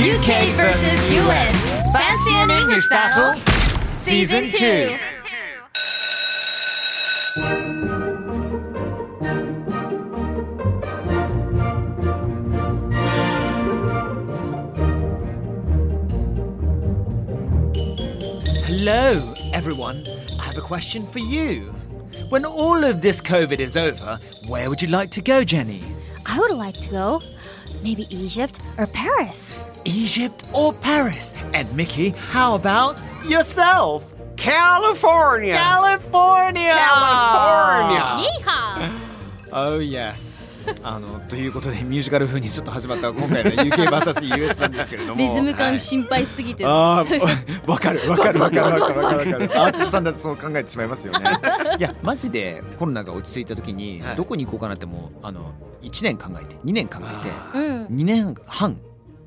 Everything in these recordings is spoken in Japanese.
UK versus US Fancy an English battle Season 2. Hello, everyone. I have a question for you. When all of this COVID is over, where would you like to go, Jenny? I would like to go. Maybe Egypt or Paris. Egypt or Paris? And Mickey, how about yourself? California! California! California! Yeehaw! Oh yes. あのということでミュージカル風にちょっと始まった今回の UKVSUS なんですけれどもリズムはい感心配すぎて、あーわかるわかるわかるわかるわかるわかる アーティストさんだとそう考えてしまいますよねいやマジでコロナが落ち着いた時にはいどこに行こうかなってもうあの1年考えて2年考えてうん2年半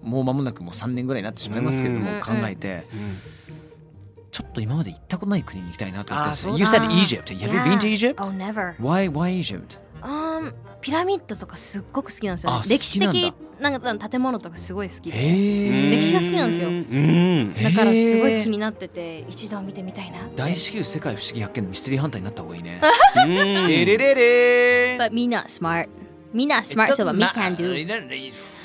もう間もなくもう3年ぐらいになってしまいますけれどもうん。考えて。ちょっと今まで行ったことない国に行きたいなと思ってあーそうだ。You said Egypt Have you been to Egypt? Oh never. Why, why Egypt? あーピラミッドとかすっごく好きなんですよ歴史的なんか建物とかすごい好き歴史が好きなんですよ。うん。だからすごい気になってて一度見てみたいな。大至急世界不思議発見のミステリーハンターになった方がいいね。うん。テレレレ But me not smart. Me not smart so what me can do.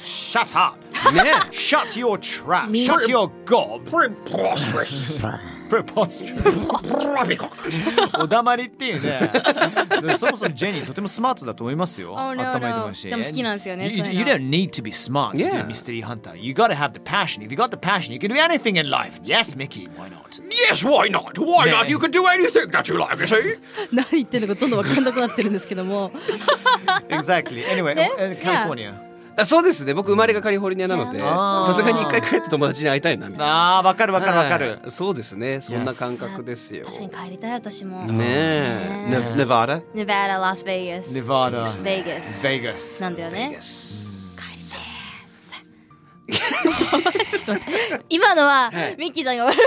Shut up! ね Shut your trap! Me- Shut your gob! Preposterous Preposterous! おだまりっていうね。でそもそもジェニーとてもスマートだと思いますよ。 Oh, no, 頭いいと思うし。 no. でも好きなんですよね You, そういうの you don't need to be smart to do Yeah. a mystery hunter. You gotta have the passion. If you got the passion, you can do anything in life. Yes, Mickey, why not? Yes, why not? Why Yeah. not? You can do anything that you like, you see? 何言ってるのかどんどん分かんなくなってるんですけども Exactly. Anyway, ね uh, California. あそうですね。僕生まれがカリフォルニアなので、さすがに一回帰って友達に会いたいなみたいな。ああ、わかるわかるわかる。はい。そうですね。そんな感覚ですよ。確かに帰りたい。私もねえ。ねネネバダネバダラスベガス Nevada. ベガス Vegas. なんだよね。ちょっと待って。今のはミッキーさんが悪い。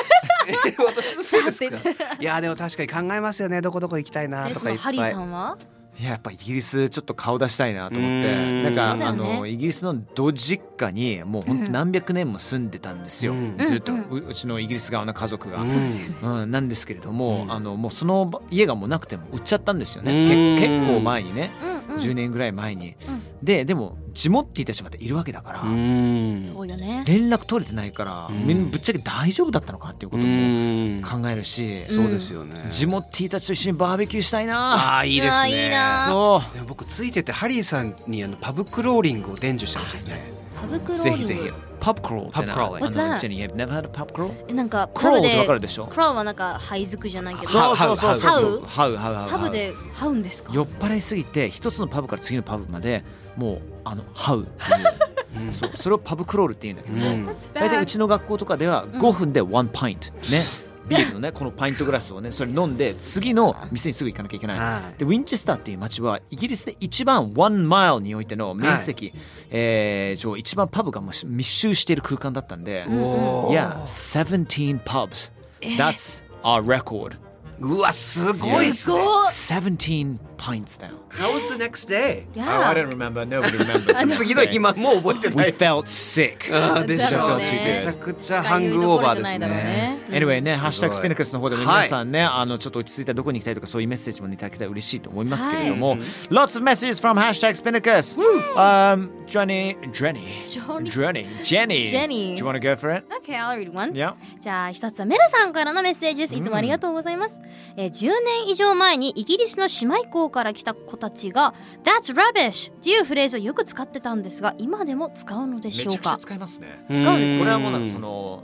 私のせいですか？いやでも確かに考えますよね。どこどこ行きたいなえとかいっぱい。ハリーさんは？いややっぱイギリスちょっと顔出したいなと思って。うん。なんか、ね。のイギリスのド実家にもう本当何百年も住んでたんですよ、うん。ずっと。ううちのイギリス側の家族が。うん。うん、なんですけれども、うん。あのもうその家がもうなくても売っちゃったんですよね、結構前にね、うんうん。10年ぐらい前に、ででも地元って人たちまでいるわけだから、うん。そうよね。連絡取れてないから、うん。みんなぶっちゃけ大丈夫だったのかなっていうこともうん。考えるし、うんそうですよね。地元ティーたちと一緒にバーベキューしたいな。ああいいですね。いいなそう。でも僕ついててハリーさんにあのパブクローリングを伝授してほしいですね。パブクローリング？ぜひぜひ。パブクロールってな Pub crawling あ What's の that? ジェニー Have never had a pub crawl? えなんかクローってパブでわかるでしょ？クローはなんか灰づくじゃないけど。そうそうそうそう。ハウ？ハウハウハウパブでハウんですか？酔っ払いすぎて一つのパブから次のパブまでもうあのハウっていう。そうそれをパブクロールって言うんだけど。も、うん。大体うちの学校とかでは5分で1パイント。ねビールのね このパイントグラスをねそれ飲んで次の店にすぐ行かなきゃいけない。はい。でウィンチェスターっていう街はイギリスで一番1マイルにおいての面積、えー上一番パブがもう密集している空間だったんで、Yeah 17 pubs. That's our record. うわすごいっすね。すごい17よ How was the next day? Oh, I don't remember nobody remembers 次の日まもう覚えて We ない felt sick あーでしょめねちゃくちゃハングオーバーですね Anyway ね、ハッシュタグスピナクスの方でも皆さんね、あのちょっと落ち着いたどこに行きたいとかそういうメッセージもいただけたら嬉しいと思いますけれども、Lots of messages from hashtag Spinnacus um, Jenny Jenny Johnny Jenny Jenny Jenny Do you want to go for it? Okay, I'll read one. Yeah じゃあ一つはメルさんからのメッセージです。いつもありがとうございます。えー10年以上前にイギリスの姉妹校から来た子たちが That's rubbish! っていうフレーズをよく使ってたんですが今でも使うのでめしょうか？ちゃくちゃ使いますね。使うんですね。これはもうなんかその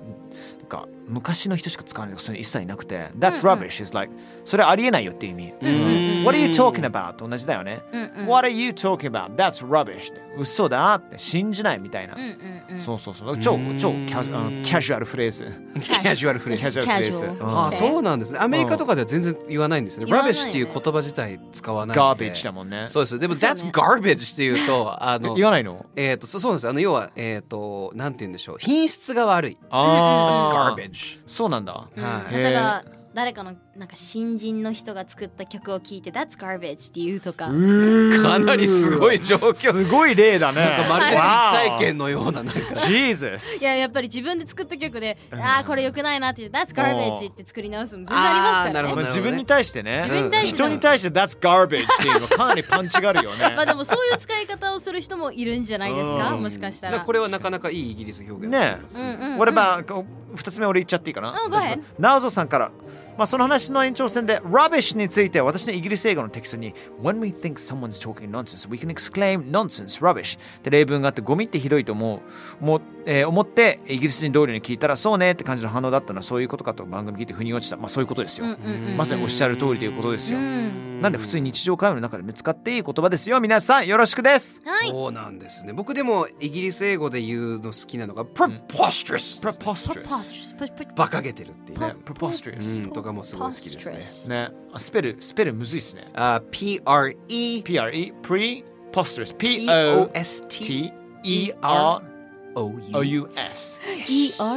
なんか昔の人しか使わないのそれ一切なくて。That's rubbish. Is like それありえないよっていう意味。うんうんうん What are you talking about? と同じだよね。うんうん What are you talking about? That's rubbish. って嘘だって。信じないみたいな。うんうんうんそうそうそう。超超キャジあのキャジュアルフレーズキャジュアルフレーキャジズュアルフレーズああそうなんですね。アメリカとかでは全然言わないんですよね。rubbish っていう言葉自体使わない garbage だもんね。そうです。でも that's garbage っていうとあの言わないの？えっとそそうなんです。あの要はえっとなんて言うんでしょう。品質が悪い。あ garbage そうなんだ。うんはい例えば誰かのなんか新人の人が作った曲を聴いて That's garbage って言うとか。かなりすごい状況。すごい例だね。なんかまるで実体験のようななんか。Jesus いややっぱり自分で作った曲でああこれ良くないなって言って That's garbage って作り直すの全然ありますからね。あーなるほどまあ自分に対してね。自分に対して。人に対して That's garbage っていうのはかなりパンチがあるよね。まあでもそういう使い方をする人もいるんじゃないですか？うん。もしかしたら。だからこれはなかなかいいイギリス表現ねうんうんうん。What about 二つ目俺言っちゃっていいかな？あ go ahead ナオゾさんからまあその話の延長線で rubbish について私のイギリス英語のテキストに When we think someone's talking nonsense we can exclaim nonsense rubbish って例文があってゴミってひどいと思う思,、えー思ってイギリス人同僚に聞いたらそうねって感じの反応だったのはそういうことかと番組聞いて腑に落ちた。まあそういうことですよ、うんうんうんまさにおっしゃる通りということですよ、うんなんで普通に日常会話の中でも使っていい言葉ですよ皆さん。よろしくですはい。そうなんですね。僕でもイギリス英語で言うの好きなのが preposterous preposterous 馬鹿げてるっていうね。Preposterous うん。とかもすごい好きですね。ね。あスペルスペルむずいっすね。あ PRE PRE preposterous P-O-S-T-E-R-O-U P-O-S-T-E-R-O-U-S ER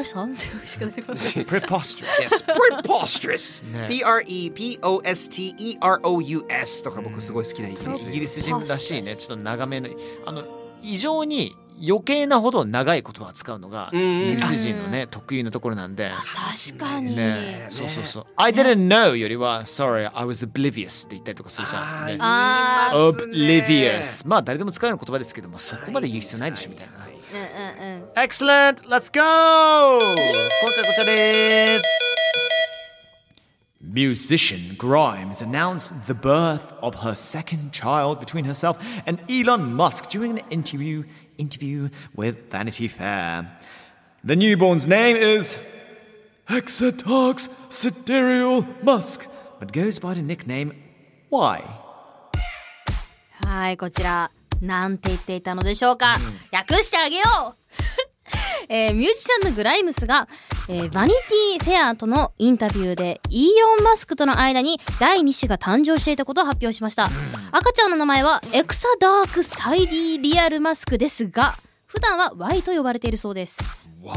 三数しか出てこない preposterous. Yes, preposterous. ね P-R-E-P-O-S-T-E-R-O-U-S とか僕すごい好きなイギリスイギリス人らしいね。ちょっと長めのあの異常に余計なほど長い言葉を使うのがイギリス人のね得意なところなんで。確かに。ね。そうそうそう。I didn't know よりは Sorry I was oblivious って言ったりとかするじゃん。ね。あ Oblivious まあ誰でも使うような言葉ですけどもそこまで言う必要ないでしょみたいな うんうんうん Excellent! Let's go! 今回こちらです。Musician Grimes announced the birth of her second child between herself and Elon Musk during an interview interview with Vanity Fair. The newborn's name is Hexatox Sidereal Musk, but goes by the nickname Y. はいこちら なんて言っていたのでしょうか、訳してあげよう。えーミュージシャンのグライムスが、えーバニティフェアとのインタビューでイーロン・マスクとの間に第2子が誕生していたことを発表しました、赤ちゃんの名前はエクサダーク・サイディ・リアル・マスクですが普段は Y と呼ばれているそうです Why?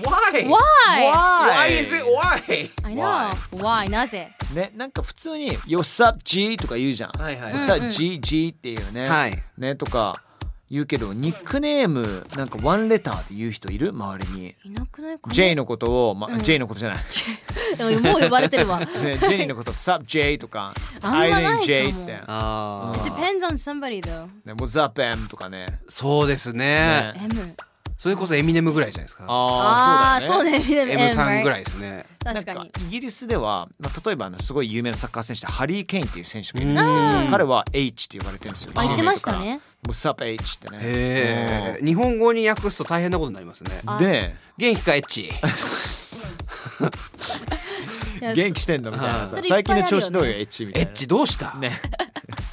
Why? Why? Why is it why? I know Why? なぜ？ね、なんか普通に What's up G とか言うじゃん。はいはい What's up G G っていうね。はいねとか言うけどニックネームなんかワンレターで言う人いる？周りに。いなくないかな J のことを、まうん J のことじゃない。でももう呼ばれてるわね、ジェニーのこと Sup J とかあんまないかも I J って。あー Depends on somebody though. ね、What's up M? とかね。そうですね。ね。M それこそエミネムぐらいじゃないですか。ああ、そうだよね。そうね M, M さんぐらいいですね。確かに。イギリスでは、まあ、例えばあのすごい有名なサッカー選手でハリー・ケインっていう選手がいるんですけどうん。彼は H って呼ばれてるんですよ。あ言ってましたね。What's up H? ってね。へえ日本語に訳すと大変なことになりますね。あ。で元気かエッチいや元気してんのみたいな最近の調子どうよ H みたいな。エッチどうした？ね。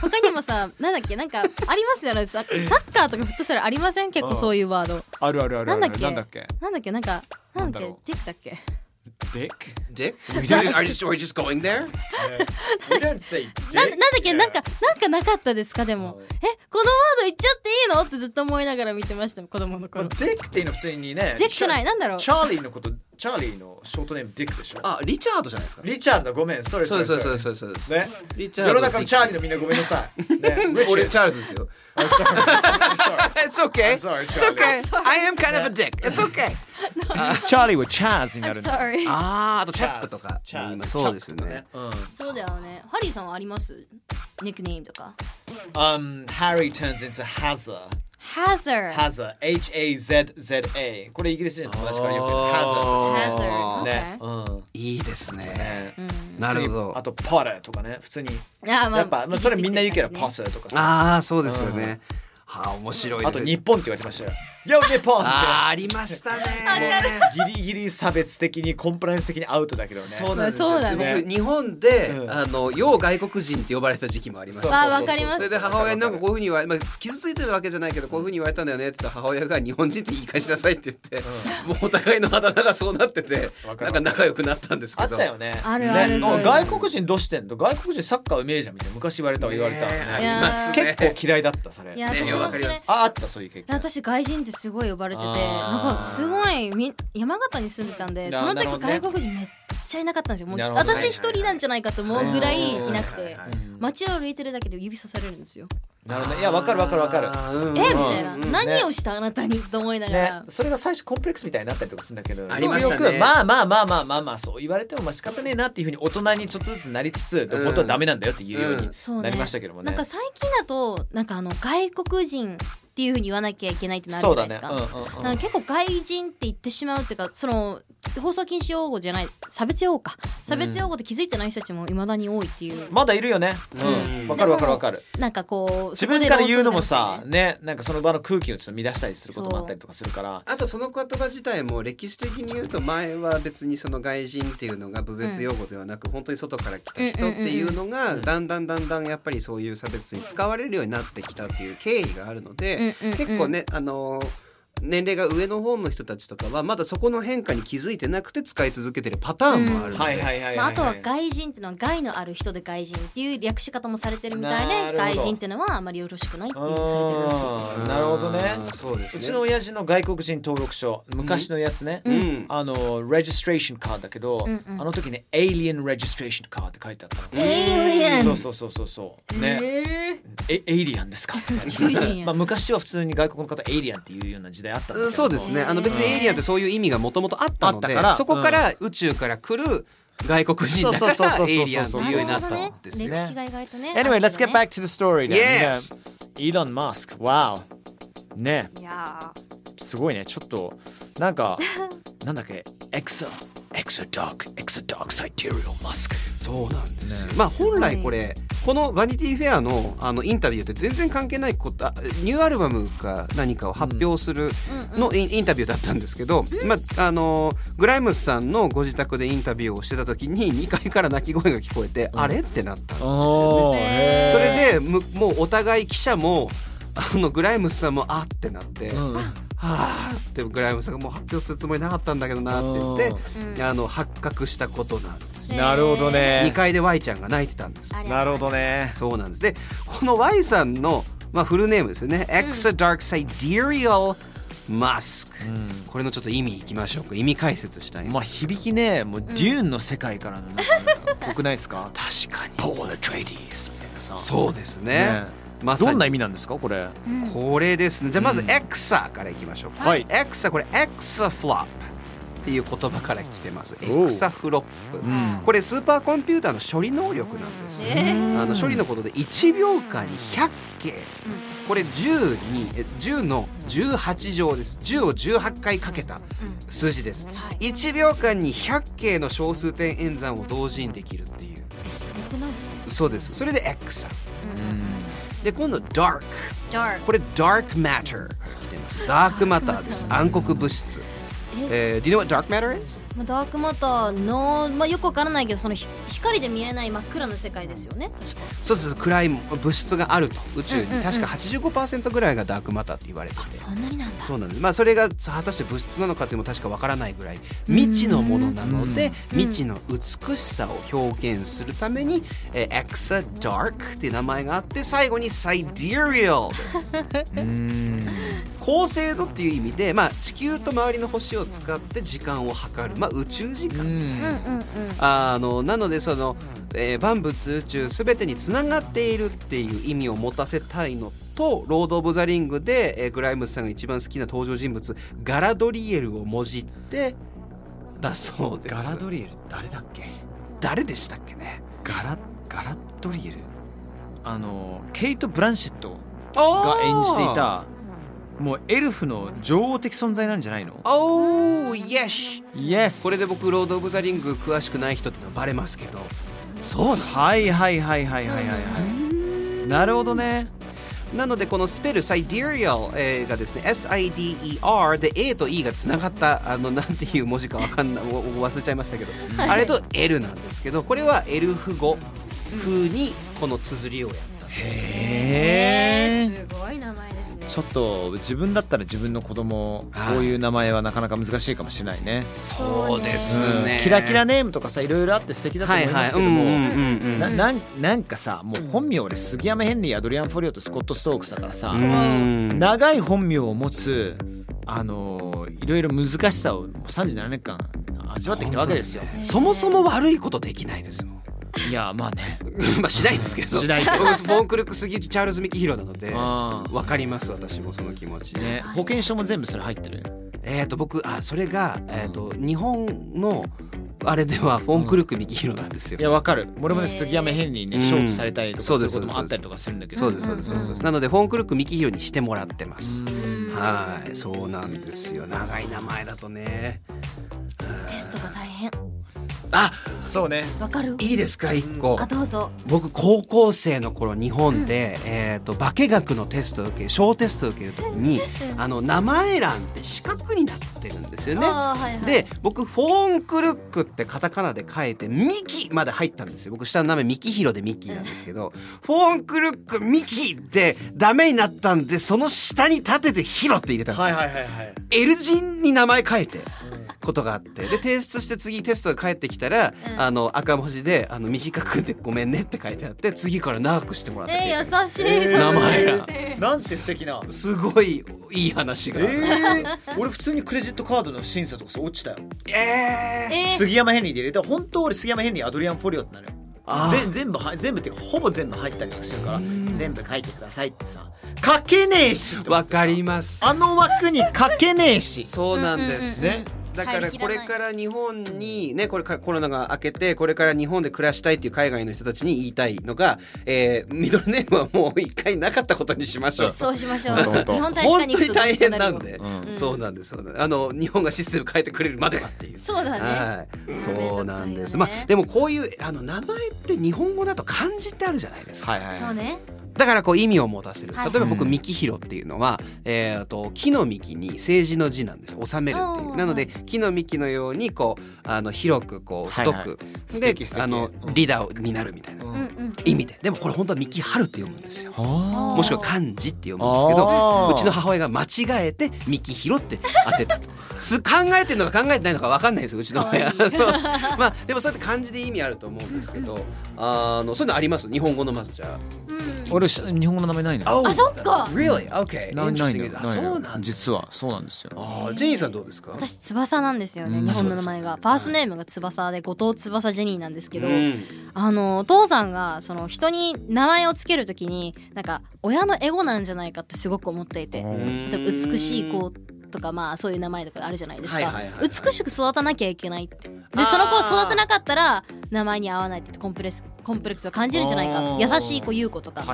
他にもさなんだっけなんかありますよね。ササッカーとかフットサルありません？結構そういうワード。あるあるある。なんだっけ？なんだっけ？なんだっけ？なんかなんだっけ？なんだろう。ディックだっけ？Dick? Dick? Are you just, are you just going there? We don't say なんなんだっけ？なんかなんかなかったですか？でも。えこのワード言っちゃっていいの？ってずっと思いながら見てました。子供のまあ頃。ディックっていうのは普通にねディックじゃない？なんだろう。チャーリーのことチャーリーのショートネームディックでしょ？あリチャードじゃないですか？リチャードごめん。それそうですそうですそそうですそうです。ね？リチャード世の中のチャーリーのみんなごめんなさい。ね？俺チャールズですよ。I'm sorry. I'm sorry. It's okay. I'm sorry, It's Charlie. okay I am kind of a dick. It's okay チャーリーはチャーズにな I'm るんだ。Sorry. あーあとチャップとか。チャーズ今そうですよね。そうだよね。ハリーさんはあります？ニックネームとか。うん Um Harry turns into Hazza. Hazard Hazza. H-A-Z-Z-A これイギリス人の友達からよく言う。Hazard ね。OK うん。いいですね。ね。なるほど。あとポッターとかね。普通に。あやっぱまあそれみんな言うけどポパッターとかさ。ああそうですよね。はあ面白いです。あと日本って言われてましたよ Yo 日本あーありましたね。ギリギリ差別的にコンプライアンス的にアウトだけどね。そうなんですよ。そうだね。僕日本で、うん。あの要外国人って呼ばれた時期もありましたあわかります。それで母親になんかこういうふうに言われ、まあ、傷ついてるわけじゃないけどこういうふうに言われたんだよねって言ったら母親が日本人って言い返しなさいって言って、もうお互いのあだ名がそうなっててなんか仲良くなったんですあけど。ったよね。あるある。ね外国人どうしてんの？外国人サッカーうめえじゃんみたいな昔言われたわ言われたわね。結構嫌いだったそれ。いやね私もねわかります。ああったそういう経験。私外人ってすごい呼ばれててなんかすごいみ山形に住んでたんでなその時外国人めっちゃいなかったんですよ。もう私一人なんじゃないかと思うぐらいいなくて街を歩いてるだけで指さされるんですよ。なるほどね。いやわかるわかるわかる。えみたいな。うん何をしたあなたにと思いながね。ら、それが最初コンプレックスみたいになったりとかするんだけどありましたね。よくまあまあまあまあまあまあそう言われてもまあ仕方ねえなっていうふうに大人にちょっとずつなりつつうん本当はダメなんだよっていうようにそうねなりましたけどもねなんか最近だとなんかあの外国人っていうふうに言わなきゃいけないってなるじゃないですか。ね。うんうんうん。なんか結構外人って言ってしまうっていうかその放送禁止用語じゃない差別用語か。差別用語って気づいてない人たちもいまだに多いっていう、まだいるよね。うん。うん。わかるわかるわかる。なんかこう自分から言うのもそさねな。んかその場の空気をちょっと乱したりすることもあったりとかするから。あとその言葉自体も歴史的に言うと前は別にその外人っていうのが部別用語ではなく、本当に外から来た人っていうのがだんだんだんだんやっぱりそういう差別に使われるようになってきたっていう経緯があるので、結構ねあの年齢が上の方の人たちとかはまだそこの変化に気づいてなくて使い続けてるパターンもあるので、あ、あとは外人っていうのは害のある人で外人っていう略し方もされてるみたいで外人っていうのはあまりよろしくないっていうされてるらしいですうんなるほどね。そうですね。うちの親父の外国人登録書昔のやつね、うん。あのレジストレーションカードだけど、うんうん。あの時ねエイリアンレジストレーションカードって書いてあったの、エイリアンそうそうそうそうそう。ね、えエイリアンですか？まあ昔は普通に外国の方エイリアンっていうような時代あったんだけどうんそうですねあの別にエイリアンってそういう意味がもともとあったのであったからそこから宇宙から来る外国人だからエイリアンっていうようになったんですね。歴史が意外とね Anyway, let's get あ back to the story then. Yes. Elon Musk. Wow. ねるよねいやすごいね。ちょっと、なんか、なんだっけ、Exa、Sidereal Musk。そうなんですよ。まあ本来これこのバニティフェアのあのインタビューって全然関係ないことあニューアルバムか何かを発表するのインインタビューだったんですけど、まああのグライムスさんのご自宅でインタビューをしてた時に2階から泣き声が聞こえて、あれ？ってなったんですよね。それでむもうお互い記者もあのグライムスさんもあってなって、はあってグライムスさんがもう発表するつもりなかったんだけどなって言って、うんあの発覚したことなんですよ。なるほど2ね。階で Y ちゃんが泣いてたんです。なるほどね。そうなんです。で、この Y さんの、まあ、フルネームですよね。Exa Dark Sidereal Musk、これのちょっと意味いきましょうか。意味解説したい。まあ響きね、もうデューンの世界からのなんか、ぽくないですか？確かに。ポーラ・トレイディーズみたいなさ。そうですね。ねまさに。どんな意味なんですかこれ？これですね。じゃあまずうん。Exa からいきましょうか。はい。Exa これ Exa Flop っていう言葉から来てます。お Exa フロップ。ん。これスーパーコンピューターの処理能力なんです。えー。あの処理のことで1秒間に100件、これ10にえ10の18乗です。10を18回かけた数字です、1秒間に100件の小数点演算を同時にできるっていう。すごくないですか？そうです。それで X さんで今度 Dark ダーこれ Dark Matter から来てます。ダークマターです。暗黒物質えー、Do you know what dark matter is? まあダークマターの、まあ、よくわからないけどそのひ光で見えない真っ暗な世界ですよね。確か。そうそうそう暗い物質があると宇宙に、うんうんうん。確か85%ぐらいがダークマターって言われてて。そんなになんだ。そうなんです。まあそれがさ果たして物質なのかっていうのも確かわからないぐらい未知のものなので未知の美しさを表現するために、えー、エクサダークっていう名前があって最後にサイディリアルです 高精度っていう意味で、まあ、地球と周りの星を使って時間を測る、まあ、宇宙時間、うんうんうん。あのなのでその、えー万物宇宙すべてにつながっているっていう意味を持たせたいのと「ロード・オブ・ザ・リングで」えーグライムスさんが一番好きな登場人物ガラドリエルをもじってだそうです。ガラドリエル誰だっけ？誰でしたっけね？ガラガラドリエル？あのケイト・ブランシェットが演じていたもうエルフの女王的存在なんじゃないの？おーイエス ?Yes. これで僕「ロード・オブ・ザ・リング」詳しくない人っていうのはバレますけど。そうはいはいはいはいはいはいはいなるほどね。なのでこのスペルサイディリアル、えーがですね SIDER で A と E がつながったあのなんていう文字かわかんない おお忘れちゃいましたけど、あれと L なんですけどこれはエルフ語風にこの綴りをやったそうですへえすごい名前ですね。ちょっと自分だったら自分の子供はい。こういう名前はなかなか難しいかもしれないね、そうですうん。ねキラキラネームとかさいろいろあって素敵だと思いますけども、ななんなんかさもう本名俺杉山ヘンリーアドリアン・フォリオとスコット・ストークスだからさ、うん。長い本名を持つあのーいろいろ難しさをもう37年間味わってきたわけですよ。そもそも悪いことできないですもんいやまあね。まあしないですけど。しない僕フォンクルック杉内チャールズ・ミキヒロなのであわかります私もその気持ち、ね保険証も全部それ入ってる？えっ、と僕あそれがえっ、と日本のあれではフォンクルック・ミキヒロなんですよ。いやわかる。俺もね杉山ヘンリーにねうん。勝負されたりとかそういうこともあったりとかするんだけど。そうですそうですそうです。そうですなのでフォンクルック・ミキヒロにしてもらってます。はい。そうなんですよ。長い名前だとね。テストが大変あそうね。わかる？いいですか一個。あどうぞ。僕高校生の頃日本で、えー、と化学のテストを受ける小テストを受ける時にあの名前欄って四角になってるんですよね。はいはい。で僕フォーンクルックってカタカナで書いてミキまで入ったんですよ。僕下の名前ミキヒロでミキなんですけどフォーンクルックミキでダメになったんでその下に立ててヒロって入れたんですよ。はいはいはいはい。L 字に名前変えてことがあって。で提出して次テストが返ってきたら、うん。あの赤文字であの短くてごめんねって書いてあって次から長くしてもらった。えー、優しい、名前が。先生なんて素敵な。すごいいい話が。えー、俺普通にクレジットカードの審査とかさ落ちたよ。えー。えー。杉山ヘンリーで入れた本当俺杉山ヘンリーアドリアン・フォリオってなのよ。あー。ぜ全部は全部っていうかほぼ全部入ったりとかしてるから全部書いてくださいってさ。書けねえしわかります。あの枠に書けねえし。そうなんです。うんうんうん。ねだからこれから日本にねこれからコロナが明けてこれから日本で暮らしたいっていう海外の人たちに言いたいのが、えー、ミドルネームはもう一回なかったことにしましょう。そうしましょう。本当日本大使本館に大変なん。で、うんそうなんです。あの日本がシステム変えてくれるまではっていう。そうだね、はい、そうなんです。ねまあでもこういうあの名前って日本語だと漢字ってあるじゃないですか。はいはい。そうねだからこう意味を持たせる。例はいえば僕ミキヒロっていうのは、えー、と木の幹に政治の字なんです。収めるっていう。うんなので木の幹のようにこうあの広くこう太く、はいはい素であのうんリーダーになるみたいな意味で。でもこれ本当はミキハルって読むんですよ。あもしくは漢字って読むんですけど。うちの母親が間違えてミキヒロって当てたと。す考えてるのか考えてないのか分かんないですようちの親。まあでもそうやって漢字で意味あると思うんですけど、あのそういうのあります？日本語のまずじゃあ。うん俺し日本語の名前ないのよ。Oh, あそっか。Really? Okay. なないの Interesting. あよ。ないそうなん。実はそうなんですよ。あージェニーさんどうですか？私翼なんですよね、うん。日本の名前が。ファーストネームが翼で後藤翼ジェニーなんですけど、うん。あのお父さんがその人に名前をつけるときになんか親のエゴなんじゃないかってすごく思っていて。美しい子とかまあそういう名前とかあるじゃないですか、美しく育たなきゃいけないって。でその子を育てなかったら名前に合わないってコンプレスコンプレックスを感じるんじゃないか。優しい子優子とか、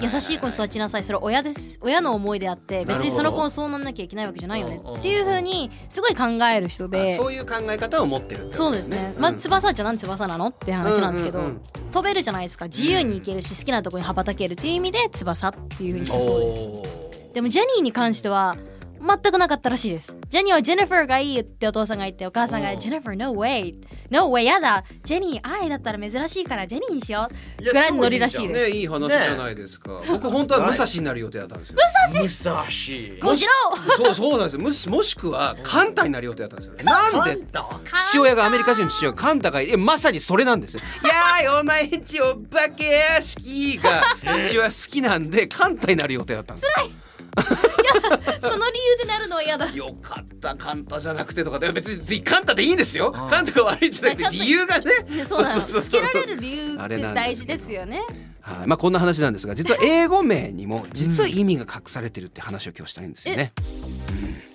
優しい子に育ちなさい。それは親です親の思いであって別にその子をそうなんなきゃいけないわけじゃないよねうんっていうふうにすごい考える人あでそういう考え方を持ってるってことそうですね、まあ翼じゃなんで翼なのって話なんですけど、飛べるじゃないですか。自由に行けるし好きなところに羽ばたけるっていう意味で翼っていうふうにしたそうです。でもジェニーに関しては全くなかったらしいです。ジェニーはジェニファーがいいってお父さんが言ってお母さんがジェニファー no way. No way やだ。ジェニー愛だったら珍しいからジェニーにしよう。ぐらいのノリらしいです。ねいい話じゃないですか、僕本当は武蔵になる予定だったんですよ。武蔵！小次郎！そうそうなんですよ。もしもしくはカンタになる予定だったんですよ。なんで？だ父親がアメリカ人の父親がカンタがいえまさにそれなんですよ「やーいお前んちお化け屋敷」が父親好きなんでカンタになる予定だったんです その理由でなるのは嫌だ。よかったカンタじゃなくてとか。で別に次カンタでいいんですよ。カンタが悪いんじゃなくて理由がね。ねそうそうそうそう。つけられる理由って大事ですよね。はい。まあこんな話なんですが実は英語名にも実は意味が隠されてるって話を今日したいんですよね、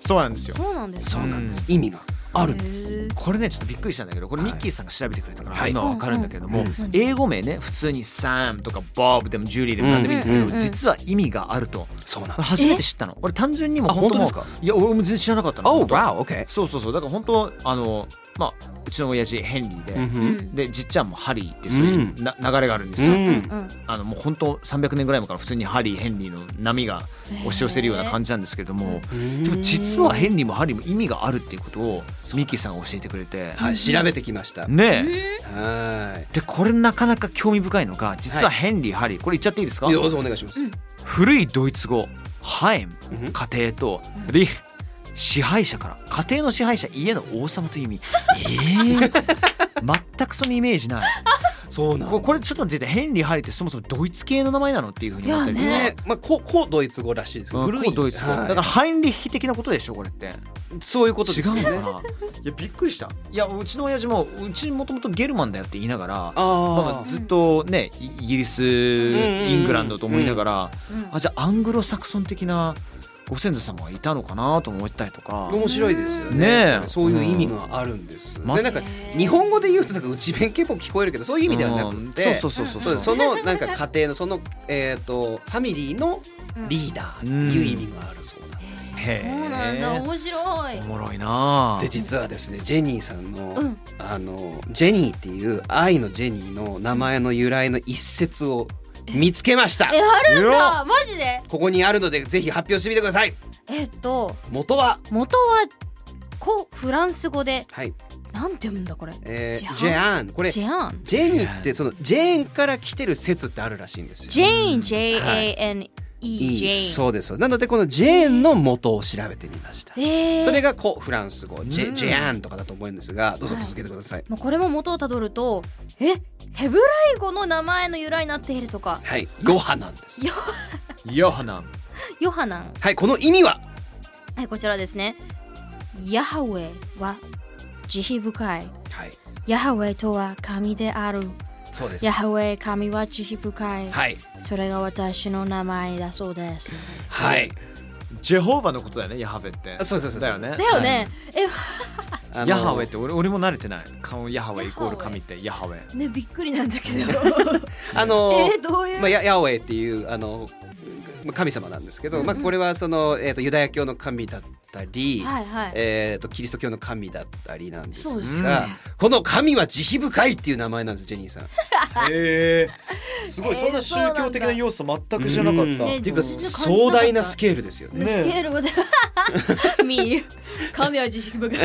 そうなんですよ。そうなんですか。そうなんです。意味がある。んですこれねちょっとびっくりしたんだけどこれはい。ミッキーさんが調べてくれたからはい。今わかるんだけども、英語名ね普通にサムとかボブでもジュリーでも何でもいいんですけど、実は意味があると。そうなん初めて知ったの。これ単純にもあ本当もう本当ですいや俺も全然知らなかったの Oh wow okay そうそうそう。だから本当あのまあうちの親父ヘンリーで、うん。でじっちゃんもハリーってそういうな、流れがあるんですよ、うん。うんあのもう本当300年ぐらい前から普通にハリーヘンリーの波が押し寄せるような感じなんですけれども、でも実はヘンリーもハリーも意味があるっていうことをミッキーさんが教えてくれて、はい調べてきました。ねえ、はい。でこれなかなか興味深いのが実はヘンリー、ハリー。これ言っちゃっていいですか？どうぞお願いします、古いドイツ語ハエムうん。家庭とリヒ支配者から家庭の支配者家の王様という意味。えー、全くそのイメージない。そうなんここれちょっと待ってヘンリー・ハリーってそもそもドイツ系の名前なのっていうふうに思ったりね。まあこ古ドイツ語らしいですけどうん古い古ドイツ語、はいだからハインリッヒ的なことでしょこれって。そういうことですね。うのかな？いやびっくりした。いやうちの親父もうちもともとゲルマンだよって言いながらまあ、ずっとねイイギリスイングランドと思いながら、うん。あじゃあアングロサクソン的なご先祖様がいたのかなと思ったりとか。面白いですよね。ねえ。そういう意味があるんです、うん。でなんか日本語で言うとなんか内弁慶っぽく聞こえるけどそういう意味ではなくて、うんそうそうそう。そうそのなんか家庭のそのえっ、とファミリーのリーダーっていう意味があるそうなんです、へえ。そうなんだ面白い。おもろいな。あで実はですねジェニーさんの、うん。あのジェニーっていう愛のジェニーの名前の由来の一節を 見つけました。えあるんだマジで？ここにあるのでぜひ発表してみてください。えっと元は？元は古フランス語ではい、なんて読むんだこれ？えー、ジェアン？これジェアン。ジェニーってそのジェーンから来てる説ってあるらしいんですよ。ジェーン J-A-N-E いいジェーンそうです。なのでこのジェーンの元を調べてみました、えー。それが古フランス語ジェ,、うん。ジェアンとかだと思うんですがどうぞ続けてください。まあこれも元をたどるとえヘブライ語の名前の由来になっているとか。はい。ヨハなんです。ヨヨハナン。ヨハナン。はいこの意味は？はいこちらですね。ヤハウェは慈悲深い。はい。ヤハウェとは神であるそうです。ヤハウェ神は慈悲深い。はいそれが私の名前だそうですはい。ジェホーバのことだよねヤハベって。そうそうそうそう。だよね。だよね、あのヤハウェって俺俺も慣れてない。顔ヤハウェイコール神ってヤハウェえねびっくりなんだけど。あのえーどういう、まあ、ヤヤオエっていうあのまあ神様なんですけど、まあ、これはその、えー、とユダヤ教の神だったり、はいはい。えー、とキリスト教の神だったりなんですがね。この神は慈悲深いっていう名前なんですジェニーさん。へえ すごいえーそんな宗教的な要素全く知らなかった、っていうか壮大なスケールですよね。スケールで 神は慈悲深い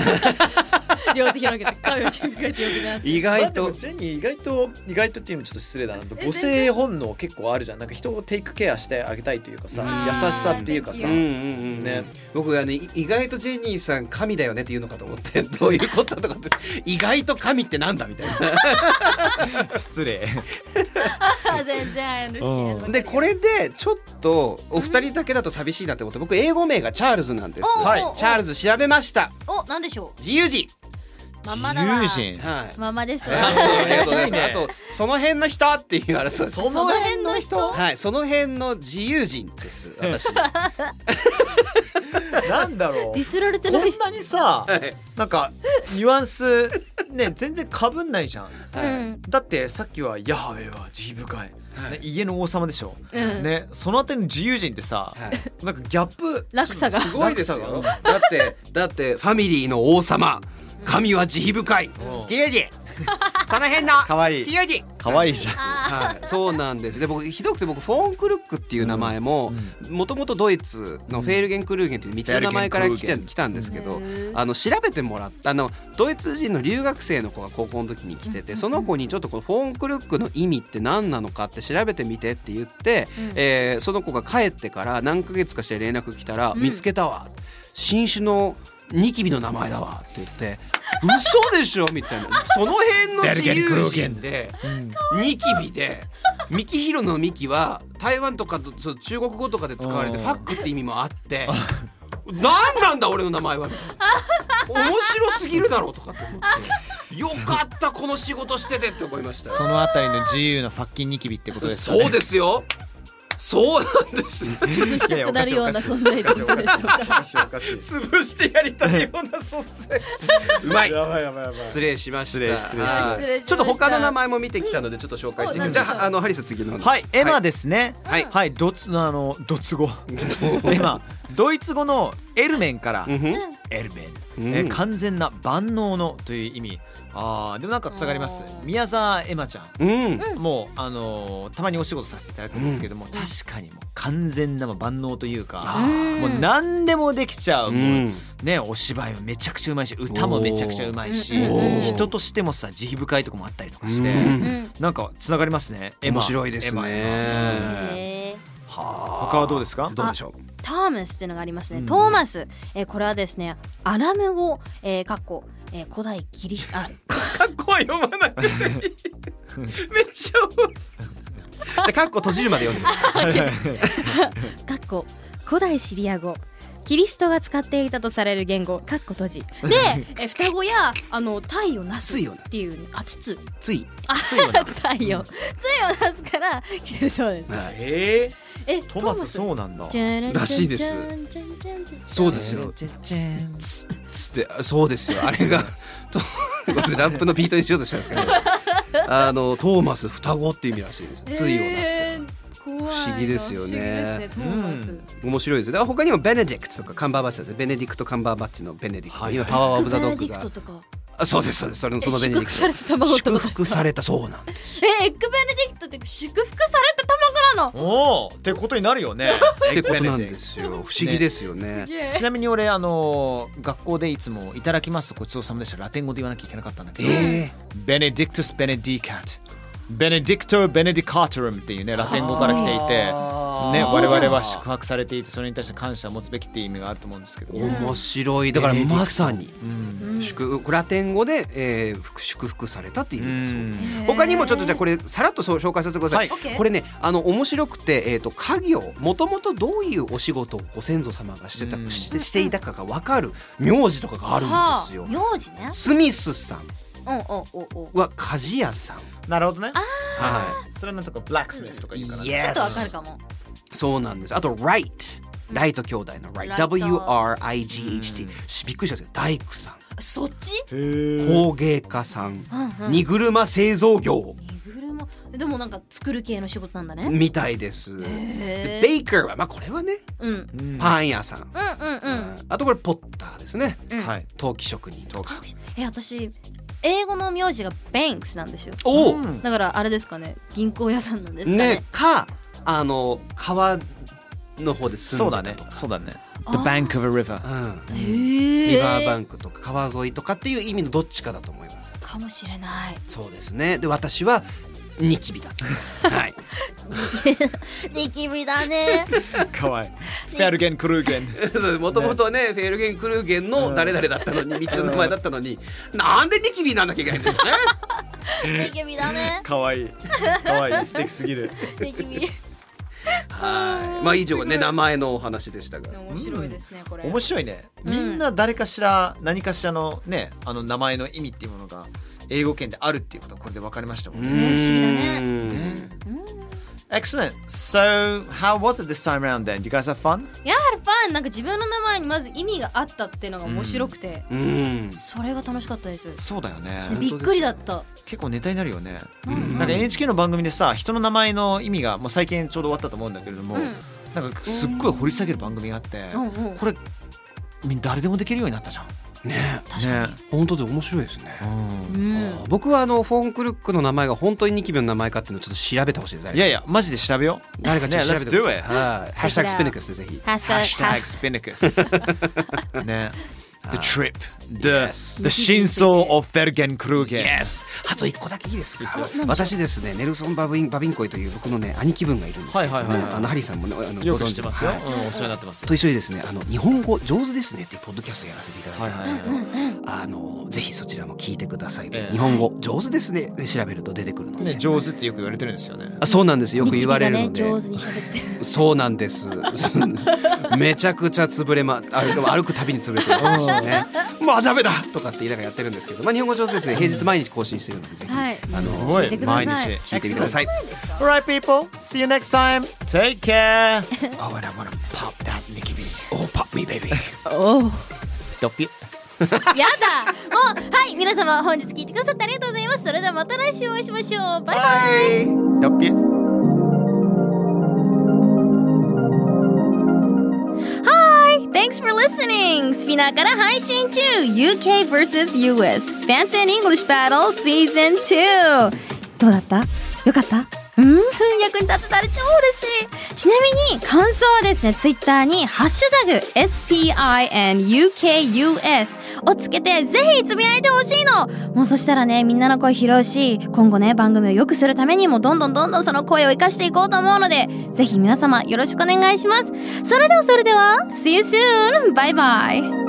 両手広げて神は慈悲深いって呼びな意まあ外とジェニー意外と意外とっていうのもちょっと失礼だなえ母性本能結構あるじゃん。なんか人をテイクケアしてあげたいというかさうん。優しさっていうかさ。ううんうんうん。ね。僕はねい意外とジェニーさん神だよねって言うのかと思って どういうこととかって。意外と神ってなんだみたいな。失礼。全然でこれでちょっとお二人だけだと寂しいなって思って僕英語名がチャールズなんです。チャールズ調べました。おなんでしょ自由人。うママだわ友人。はい。ママですあありがとうございます。いいねあとその辺の人っていうあれそうです。その辺の人？はい、その辺の自由人です。私。なんだろう。ディスられてこない。んなにさはい。なんかニュアンスね全然かぶんないじゃん。うん。だってさっきはヤハウェは慈悲深い、ね、家の王様でしょ、うん。ねそのあたりの自由人ってさ、はい。なんかギャップ落差が。すごいですよ。だってだってファミリーの王様、神は慈悲深い。うん自由人。その辺の かわい。い強い字かわいいじゃん。はい、そうなんです。で僕ひどくて僕フォーンクルックっていう名前ももともとドイツのフェールゲンクルーゲンっていう道の名前から来て来たんですけどあの調べてもらったあのドイツ人の留学生の子が高校の時に来ててその子にちょっとこのフォーンクルックの意味って何なのかって調べてみてって言って、えーその子が帰ってから何ヶ月かして連絡来たら「見つけたわ」新種のニキビの名前だわって言って「嘘でしょ?」みたいな。その辺の自由人でニキビでミキヒロのミキは台湾とかとそう中国語とかで使われてうん。ファックって意味もあって何なんだ俺の名前はみたいな。面白すぎるだろうとかって思ってよかったこの仕事しててって思いましたそのあたりの自由なファッキンニキビってことですかね。そうですよそうなんです。潰したくなるような存在でしょうか潰してやりたいような存在。うまい。やばいやばいやばい。失礼しました。ちょっと他の名前も見てきたのでちょっと紹介してじゃああのハリス次の。はい、エマですね。はい。はい、ドツあのドツ語。エマ、ドイツ語のエルメンからエルメン、うん。えー完全な万能のという意味。ああ、でもなんかつながります。宮沢エマちゃん。うん。もうあのーたまにお仕事させていただくんですけども、確かにもう完全なまあ万能というか、もう何でもできちゃう。もうねお芝居もめちゃくちゃうまいし、歌もめちゃくちゃうまいし、人としてもさ慈悲深いとこもあったりとかして、うん。うん。なんかつながりますね。面白いですね。他はどうですか？どうでしょトーマスっていうのがありますね。うん。トーマス、えーこれはですね、アラム語、えー、かっこ、えー古代キリあ、うカッコは読まないいめっちゃ面白い。じゃあカッコ閉じるまで読んで。かっこ古代シリア語。キリストが使っていたとされる言語、かっこ閉じ。で、えー双子やあの太陽なすついよねっていうね、あつつ、つい。あついをなす。太陽、ついをなすから来てるそうです。ええ、トマスそうなんだ。らしいです。そうですよ。つつってそうですよ。あれが とラップのビートにしようとしたんですけど。あのトーマス双子っていう意味らしいです。ついをなすと不思議ですよね面白いですよ。だから他にもベネディクトとかカンバーバッチですね。ベネディクトカンバーバッチのベネディクト。はい。今パワーオブザドッグが。あそうですそうです。それのそのベネディクト。祝福された卵ってことですか？祝福されたそうなんです。えエッグベネディクトって祝福された卵なの。おおってことになるよね。ってことなんですよ。不思議ですよね。ちなみに俺あのー学校でいつもいただきますとごちそうさまでした。ラテン語で言わなきゃいけなかったんだけど、えベネディクトス・ベネディカトベネディクト・ベネディカトルムっていうねラテン語から来ていて、ね、我々は宿泊されていてそれに対して感謝を持つべきっていう意味があると思うんですけど、え面白い。だからまさに。うん。祝ラテン語で、えー、祝福されたっていう意味だそうです。うん。他にもちょっとじゃあこれさらっとそう紹介させてください。はい。これねあの面白くてえっ、と家業もともとどういうお仕事をご先祖様がしてた、うん。してしていたかがわかる名字とかがあるんですよ。はあ名字ね。スミスさん。うんうんうんうん。は鍛冶屋さん。なるほどね。はそれなんとかブラックスミスとか言うから、ね、ちょっとわかるかも。い。そうなんです。あとライト。ライト兄弟のライト。ライト W R I G H T うん。びっくりしたんですよ。大工さん、そっち？工芸家さん、うんうん。荷車製造業。荷車？でもなんか作る系の仕事なんだね。みたいです。でベイカーはまあこれはね、うん。うん。うんパン屋さん。うんうんあとこれポッターですね。うん。はい。陶器職人。とか。え私英語の名字がベンクスなんですよ。おお。うん。だからあれですかね。銀行屋さんなんですかね。ねかあの川の方で住そうんだねでたとか。そうだね。あ The ー bank of a river うん。へリえバーバンクとか川沿いとかっていう意味のどっちかだと思います。かもしれない。そうですね。で私はニキビだ。はい。ニキビだね。かわいい。フェルゲン・クルーゲン。もともとねフェルゲン・クルーゲンの誰々だったのに道の名前だったのになんでニキビなんなきゃいけないんでね。ニキビだね。かわいい。かわいい。素敵すぎる。ニキビはい。まあ以上ね名前のお話でしたが。面白いですねこれ面白いねうんみんな誰かしら何かしらのねあの名前の意味っていうものが英語圏であるっていうことはこれで分かりましたもんね不思議だねうん。Excellent so how was it this time around then? Do you guys have fun? やはりファンなんか自分の名前にまず意味があったっていうのが面白くて、うん。それが楽しかったですそうだよねでびっくりだった結構ネタになるよね。うん。なんか NHK の番組でさ人の名前の意味がもう最近ちょうど終わったと思うんだけれども、うん。なんかすっごい掘り下げる番組があって、うんうん。これみんな誰でもできるようになったじゃん。ね。確かに、本当で面白いですね。うん。僕はあのフォンクルックの名前が本当にニキビの名前かっていうのをちょっと調べてほしいです。いやいやマジで調べよう。誰かちょっと調べてほしい。ね。ハッシュタグスピニクスでぜひ。ハッシュタグ Hashtag Spinnacus ね The trip. The, Yes. the 真相 of Fergen Kruger Yes。あと一個だけいいですか？私ですね、ネルソンバビンバビンコイという僕のね兄貴分がいるんです。はいはいはいはい。あのハリーさんもねあのよご存知く知ってますよ、はい。うん、お世話になってます。と一緒にですね、あの日本語上手ですねっていうポッドキャストやらせていただいてるんですけど、はい。あのぜひそちらも聞いてください。日本語上手ですね。で調べると出てくるので。ね上手ってよく言われてるんですよね。あそうなんですよ。く言われるので。上手に喋ってるそうなんです。めちゃくちゃ潰れま歩く歩くたびに潰れてますね。まあダメだとかって言いながらやってるんですけど、まあ日本語上手ですね。平日毎日更新してるのでぜひ、はい。あの毎日聞いてみてください。Alright people. See you next time. Take care. Oh, and I wanna pop that Nicki B. Oh, pop me, baby. おおドッピやだ。もうはい。皆様本日聞いてくださってありがとうございます。それではまた来週お会いしましょう。バイバイ Thanks for listening! スピナーから配信中 !UK vs.US Fancy and English Battle Season 2! どうだったよかった うん役に立てたら超嬉しいちなみに感想はですね、ツイッターにハッシュタグ SPINUKUS をつけてぜひつぶやいてほしいのもうそしたらね、みんなの声拾うし、今後ね、番組を良くするためにもどんどんどんどんその声を生かしていこうと思うので、ぜひ皆様よろしくお願いします。それではそれでは、See you soon! バイバイ